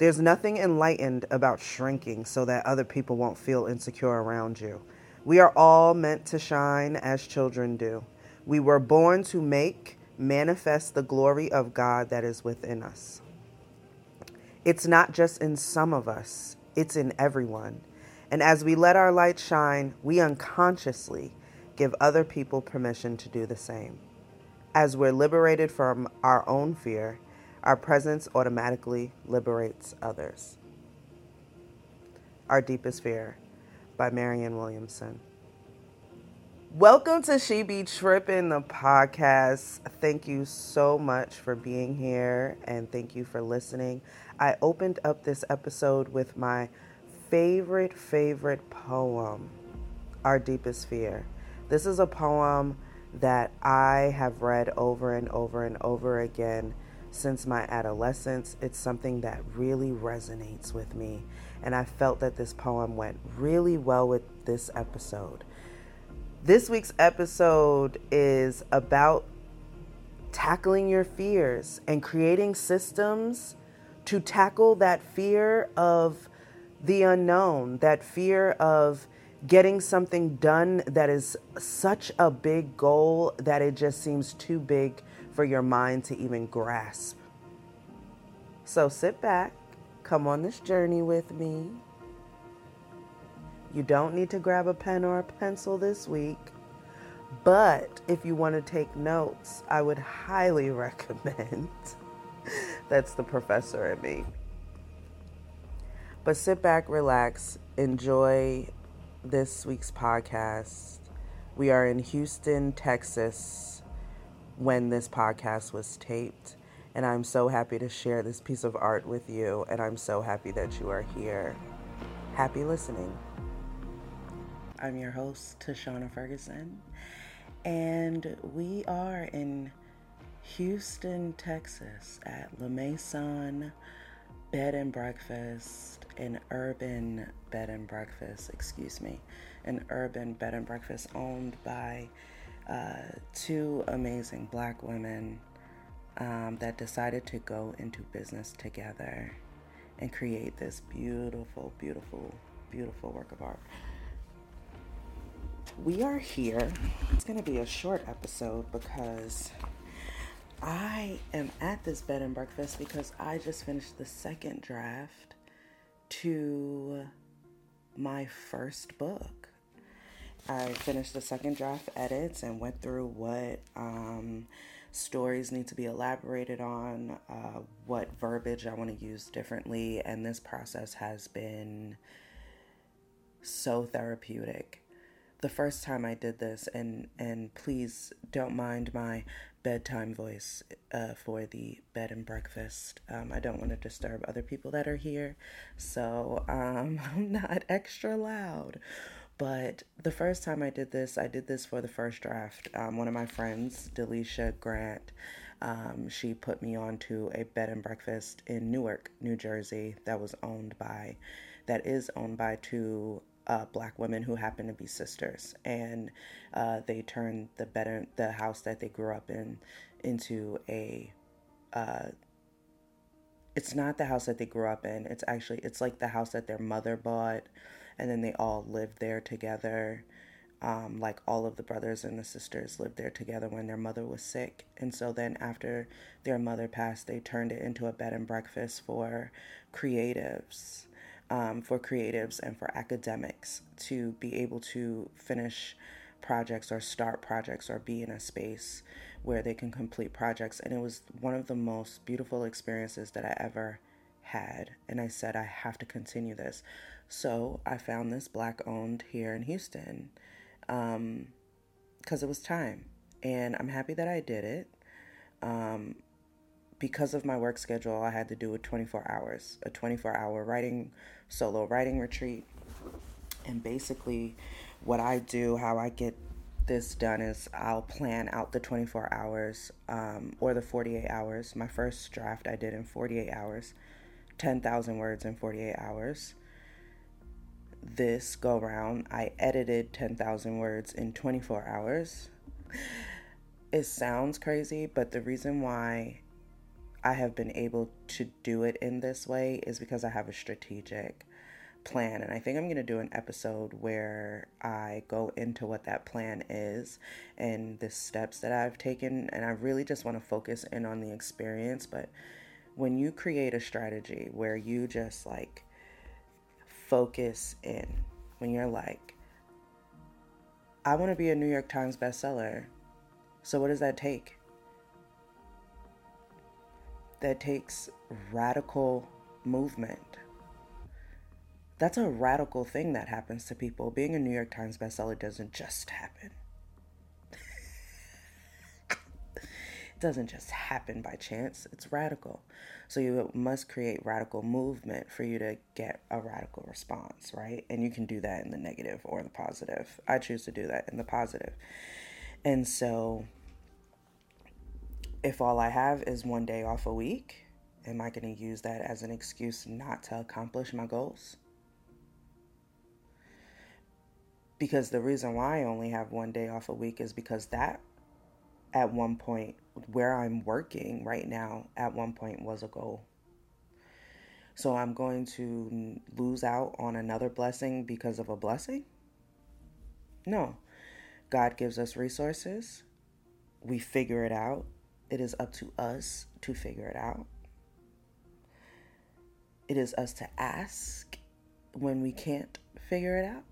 There's nothing enlightened about shrinking so that other people won't feel insecure around you. We are all meant to shine as children do. We were born to make manifest the glory of God that is within us. It's not just in some of us, it's in everyone. And as we let our light shine, we unconsciously give other people permission to do the same. As we're liberated from our own fear, our presence automatically liberates others. Our Deepest Fear by Marianne Williamson. Welcome to She Be Trippin', the podcast. Thank you so much for being here and thank you for listening. I opened up this episode with my favorite, favorite poem, Our Deepest Fear. This is a poem that I have read over and over and over again since my adolescence. It's something that really resonates with me, and I felt that this poem went really well with this episode. This week's episode is about tackling your fears and creating systems to tackle that fear of the unknown, that fear of getting something done that is such a big goal that it just seems too big for your mind to even grasp. So sit back, come on this journey with me. You don't need to grab a pen or a pencil this week. But if you want to take notes, I would highly recommend. That's the professor in me. But sit back, relax, enjoy this week's podcast. We are in Houston, Texas when this podcast was taped. And I'm so happy to share this piece of art with you. And I'm so happy that you are here. Happy listening. I'm your host, Tashana Ferguson. And we are in Houston, Texas at La Maison Bed and Breakfast, an urban bed and breakfast, excuse me, an urban bed and breakfast owned by two amazing black women um, that decided to go into business together and create this beautiful, beautiful, beautiful work of art. We are here. It's going to be a short episode because I am at this bed and breakfast because I just finished the second draft to my first book. I finished the second draft edits and went through what um, stories need to be elaborated on, uh, what verbiage I want to use differently, and this process has been so therapeutic. The first time I did this, and and please don't mind my bedtime voice uh, for the bed and breakfast. Um, I don't want to disturb other people that are here, so um, I'm not extra loud. But the first time I did this, I did this for the first draft. Um, one of my friends, Delisha Grant, um, she put me on to a bed and breakfast in Newark, New Jersey, that was owned by, that is owned by two uh, black women who happen to be sisters, and uh, they turned the bed, and, the house that they grew up in, into a. Uh, it's not the house that they grew up in. It's actually it's like the house that their mother bought and then they all lived there together. Um, like all of the brothers and the sisters lived there together when their mother was sick. And so then after their mother passed, they turned it into a bed and breakfast for creatives, um, for creatives and for academics to be able to finish projects or start projects or be in a space where they can complete projects. And it was one of the most beautiful experiences that I ever had. And I said, I have to continue this. So I found this black owned here in Houston because um, it was time. And I'm happy that I did it. Um, because of my work schedule, I had to do a 24 hours, a 24 hour writing, solo writing retreat. And basically, what I do, how I get this done is I'll plan out the 24 hours um, or the 48 hours. My first draft I did in 48 hours, 10,000 words in 48 hours. This go round, I edited 10,000 words in 24 hours. It sounds crazy, but the reason why I have been able to do it in this way is because I have a strategic plan. And I think I'm going to do an episode where I go into what that plan is and the steps that I've taken. And I really just want to focus in on the experience. But when you create a strategy where you just like focus in, when you're like, I want to be a New York Times bestseller. So, what does that take? that takes radical movement. That's a radical thing that happens to people. Being a New York Times bestseller doesn't just happen. it doesn't just happen by chance, it's radical. So you must create radical movement for you to get a radical response, right? And you can do that in the negative or the positive. I choose to do that in the positive. And so if all I have is one day off a week, am I going to use that as an excuse not to accomplish my goals? Because the reason why I only have one day off a week is because that, at one point, where I'm working right now, at one point was a goal. So I'm going to lose out on another blessing because of a blessing? No. God gives us resources. We figure it out it is up to us to figure it out. It is us to ask when we can't figure it out.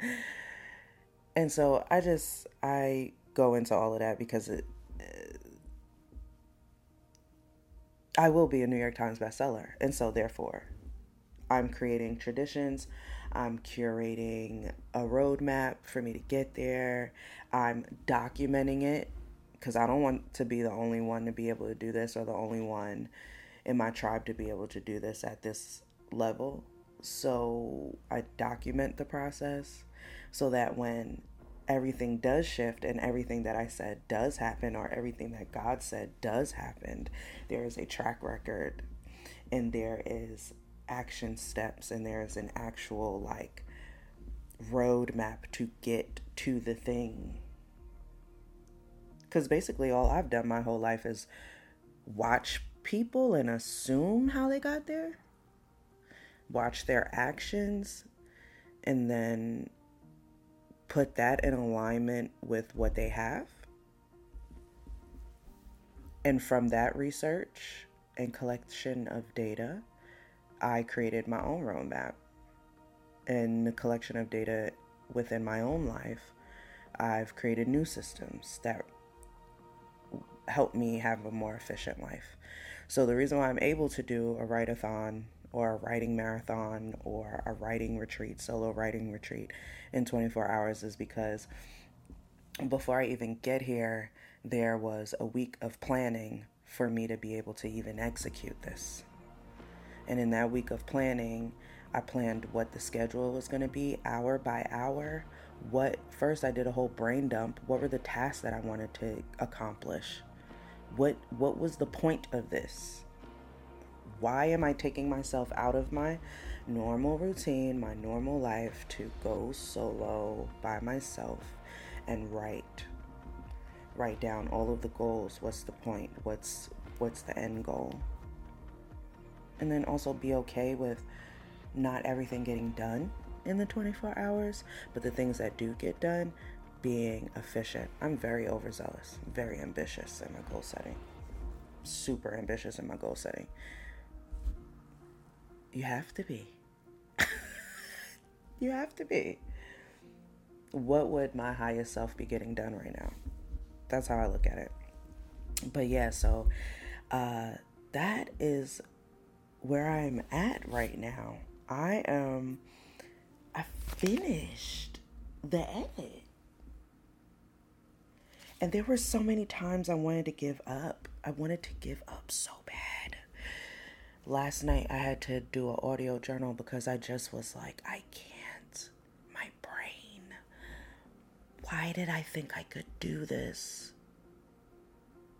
and so I just I go into all of that because it uh, I will be a New York Times bestseller. And so therefore, I'm creating traditions. I'm curating a roadmap for me to get there. I'm documenting it because I don't want to be the only one to be able to do this or the only one in my tribe to be able to do this at this level. So I document the process so that when everything does shift and everything that I said does happen or everything that God said does happen, there is a track record and there is action steps and there's an actual like roadmap to get to the thing. Because basically, all I've done my whole life is watch people and assume how they got there, watch their actions, and then put that in alignment with what they have. And from that research and collection of data, I created my own roadmap. And the collection of data within my own life, I've created new systems that help me have a more efficient life. So the reason why I'm able to do a write-a-thon or a writing marathon or a writing retreat, solo writing retreat in 24 hours is because before I even get here, there was a week of planning for me to be able to even execute this. And in that week of planning, I planned what the schedule was going to be hour by hour. What first I did a whole brain dump. What were the tasks that I wanted to accomplish? What what was the point of this? Why am I taking myself out of my normal routine, my normal life to go solo by myself and write write down all of the goals. What's the point? What's what's the end goal? and then also be okay with not everything getting done in the 24 hours, but the things that do get done being efficient. I'm very overzealous, very ambitious in my goal setting, super ambitious in my goal setting. You have to be. you have to be. What would my highest self be getting done right now? That's how I look at it. But yeah, so uh, that is where I'm at right now. I am I finished the edit. And there were so many times I wanted to give up. I wanted to give up so bad. Last night I had to do an audio journal because I just was like, I can't. My brain. Why did I think I could do this?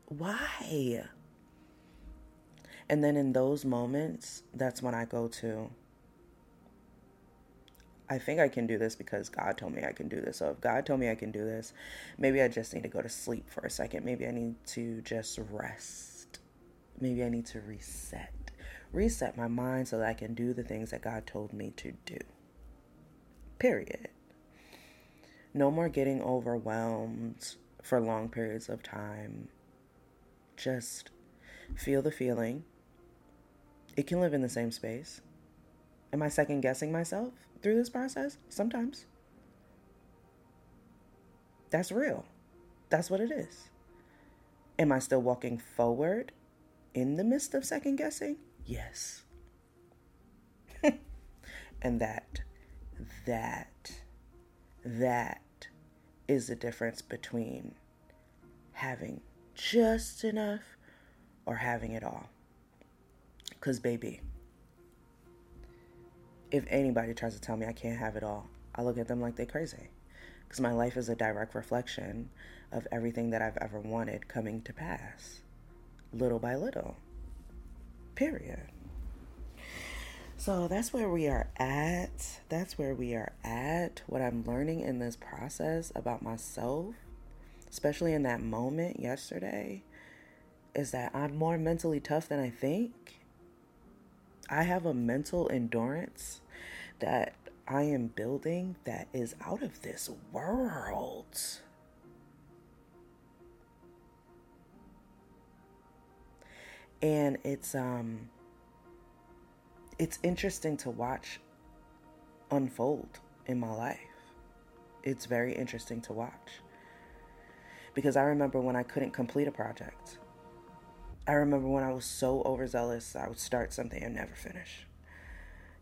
Why? And then in those moments, that's when I go to, I think I can do this because God told me I can do this. So if God told me I can do this, maybe I just need to go to sleep for a second. Maybe I need to just rest. Maybe I need to reset. Reset my mind so that I can do the things that God told me to do. Period. No more getting overwhelmed for long periods of time. Just feel the feeling. It can live in the same space. Am I second guessing myself through this process? Sometimes. That's real. That's what it is. Am I still walking forward in the midst of second guessing? Yes. and that, that, that is the difference between having just enough or having it all. Because, baby, if anybody tries to tell me I can't have it all, I look at them like they're crazy. Because my life is a direct reflection of everything that I've ever wanted coming to pass, little by little. Period. So that's where we are at. That's where we are at. What I'm learning in this process about myself, especially in that moment yesterday, is that I'm more mentally tough than I think. I have a mental endurance that I am building that is out of this world. And it's um it's interesting to watch unfold in my life. It's very interesting to watch. Because I remember when I couldn't complete a project. I remember when I was so overzealous, I would start something and never finish.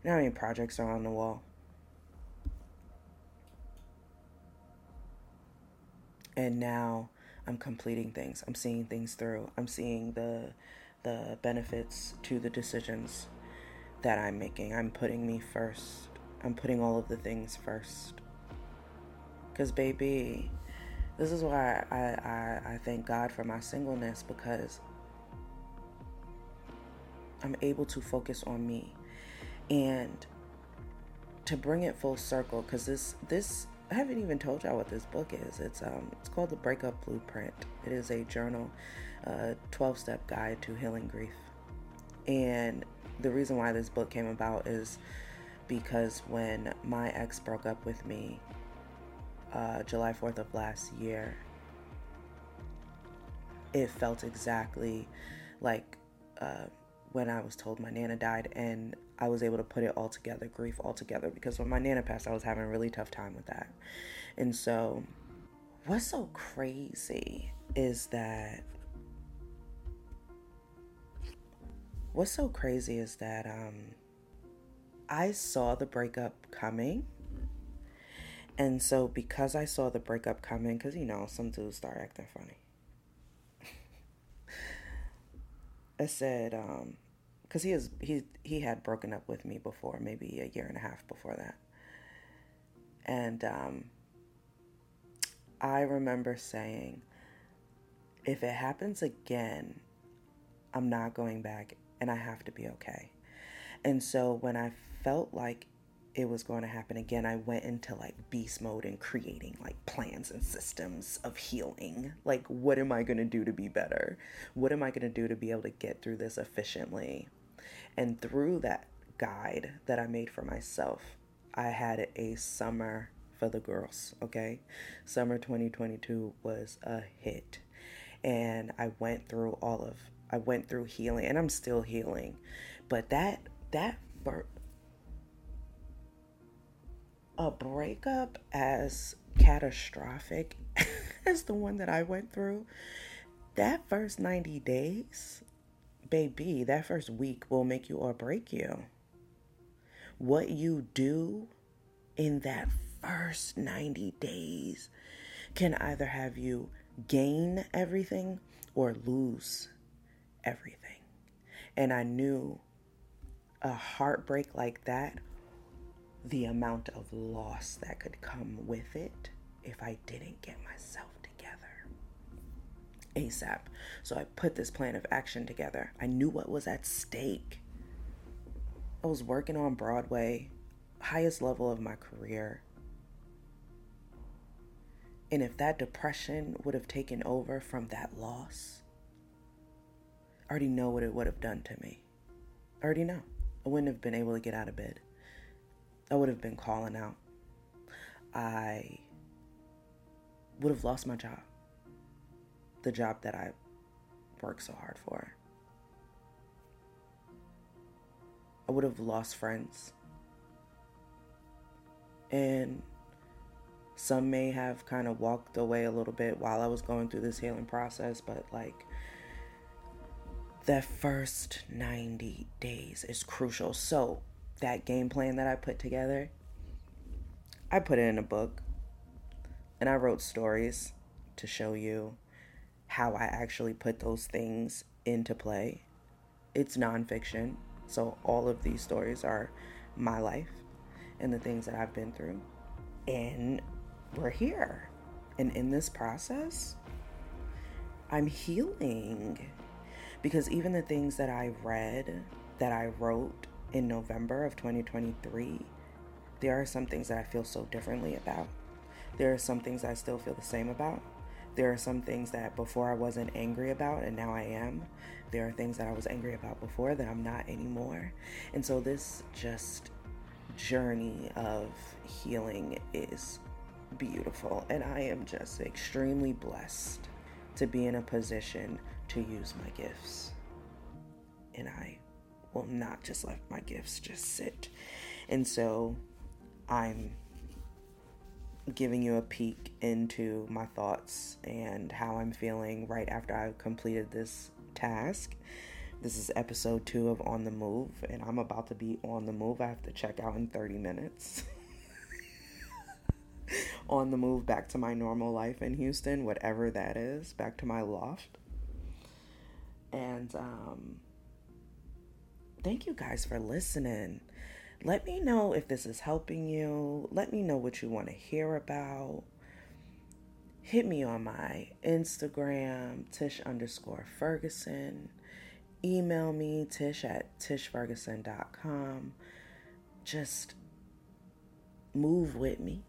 You know how many projects are on the wall? And now I'm completing things. I'm seeing things through. I'm seeing the the benefits to the decisions that I'm making. I'm putting me first. I'm putting all of the things first. Cause baby, this is why I, I, I thank God for my singleness because I'm able to focus on me and to bring it full circle because this this I haven't even told y'all what this book is. It's um it's called the Breakup Blueprint. It is a journal, a 12 step guide to healing grief. And the reason why this book came about is because when my ex broke up with me uh, July 4th of last year, it felt exactly like uh, when I was told my nana died, and I was able to put it all together, grief all together, because when my nana passed, I was having a really tough time with that. And so, what's so crazy is that what's so crazy is that um, I saw the breakup coming. And so, because I saw the breakup coming, because you know, some dudes start acting funny. I said, um, because he is he he had broken up with me before, maybe a year and a half before that, and um, I remember saying, if it happens again, I'm not going back and I have to be okay. And so when I felt like it was going to happen again, I went into like beast mode and creating like plans and systems of healing. Like, what am I going to do to be better? What am I going to do to be able to get through this efficiently? And through that guide that I made for myself, I had a summer for the girls, okay? Summer 2022 was a hit. And I went through all of I went through healing and I'm still healing. But that that a breakup as catastrophic as the one that I went through, that first 90 days, baby, that first week will make you or break you. What you do in that first 90 days can either have you gain everything or lose everything. And I knew a heartbreak like that, the amount of loss that could come with it if I didn't get myself together ASAP. So I put this plan of action together. I knew what was at stake. I was working on Broadway, highest level of my career. And if that depression would have taken over from that loss, I already know what it would have done to me. I already know. I wouldn't have been able to get out of bed. I would have been calling out. I would have lost my job. The job that I worked so hard for. I would have lost friends. And some may have kind of walked away a little bit while I was going through this healing process, but like that first 90 days is crucial. So, that game plan that I put together, I put it in a book and I wrote stories to show you how I actually put those things into play. It's nonfiction, so all of these stories are my life and the things that I've been through. And we're here. And in this process, I'm healing. Because even the things that I read, that I wrote in November of 2023, there are some things that I feel so differently about. There are some things I still feel the same about. There are some things that before I wasn't angry about and now I am. There are things that I was angry about before that I'm not anymore. And so this just journey of healing is beautiful. And I am just extremely blessed to be in a position to use my gifts. And I will not just let my gifts just sit. And so I'm giving you a peek into my thoughts and how I'm feeling right after I've completed this task. This is episode two of On the Move, and I'm about to be on the move. I have to check out in 30 minutes. on the move back to my normal life in Houston, whatever that is, back to my loft. And um, thank you guys for listening. Let me know if this is helping you. Let me know what you want to hear about. Hit me on my Instagram, Tish underscore Ferguson. Email me, Tish at tishferguson.com. Just move with me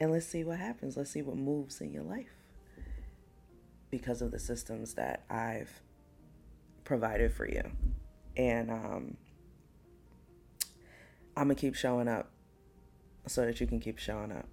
and let's see what happens. Let's see what moves in your life because of the systems that I've provided for you. And um, I'm going to keep showing up so that you can keep showing up.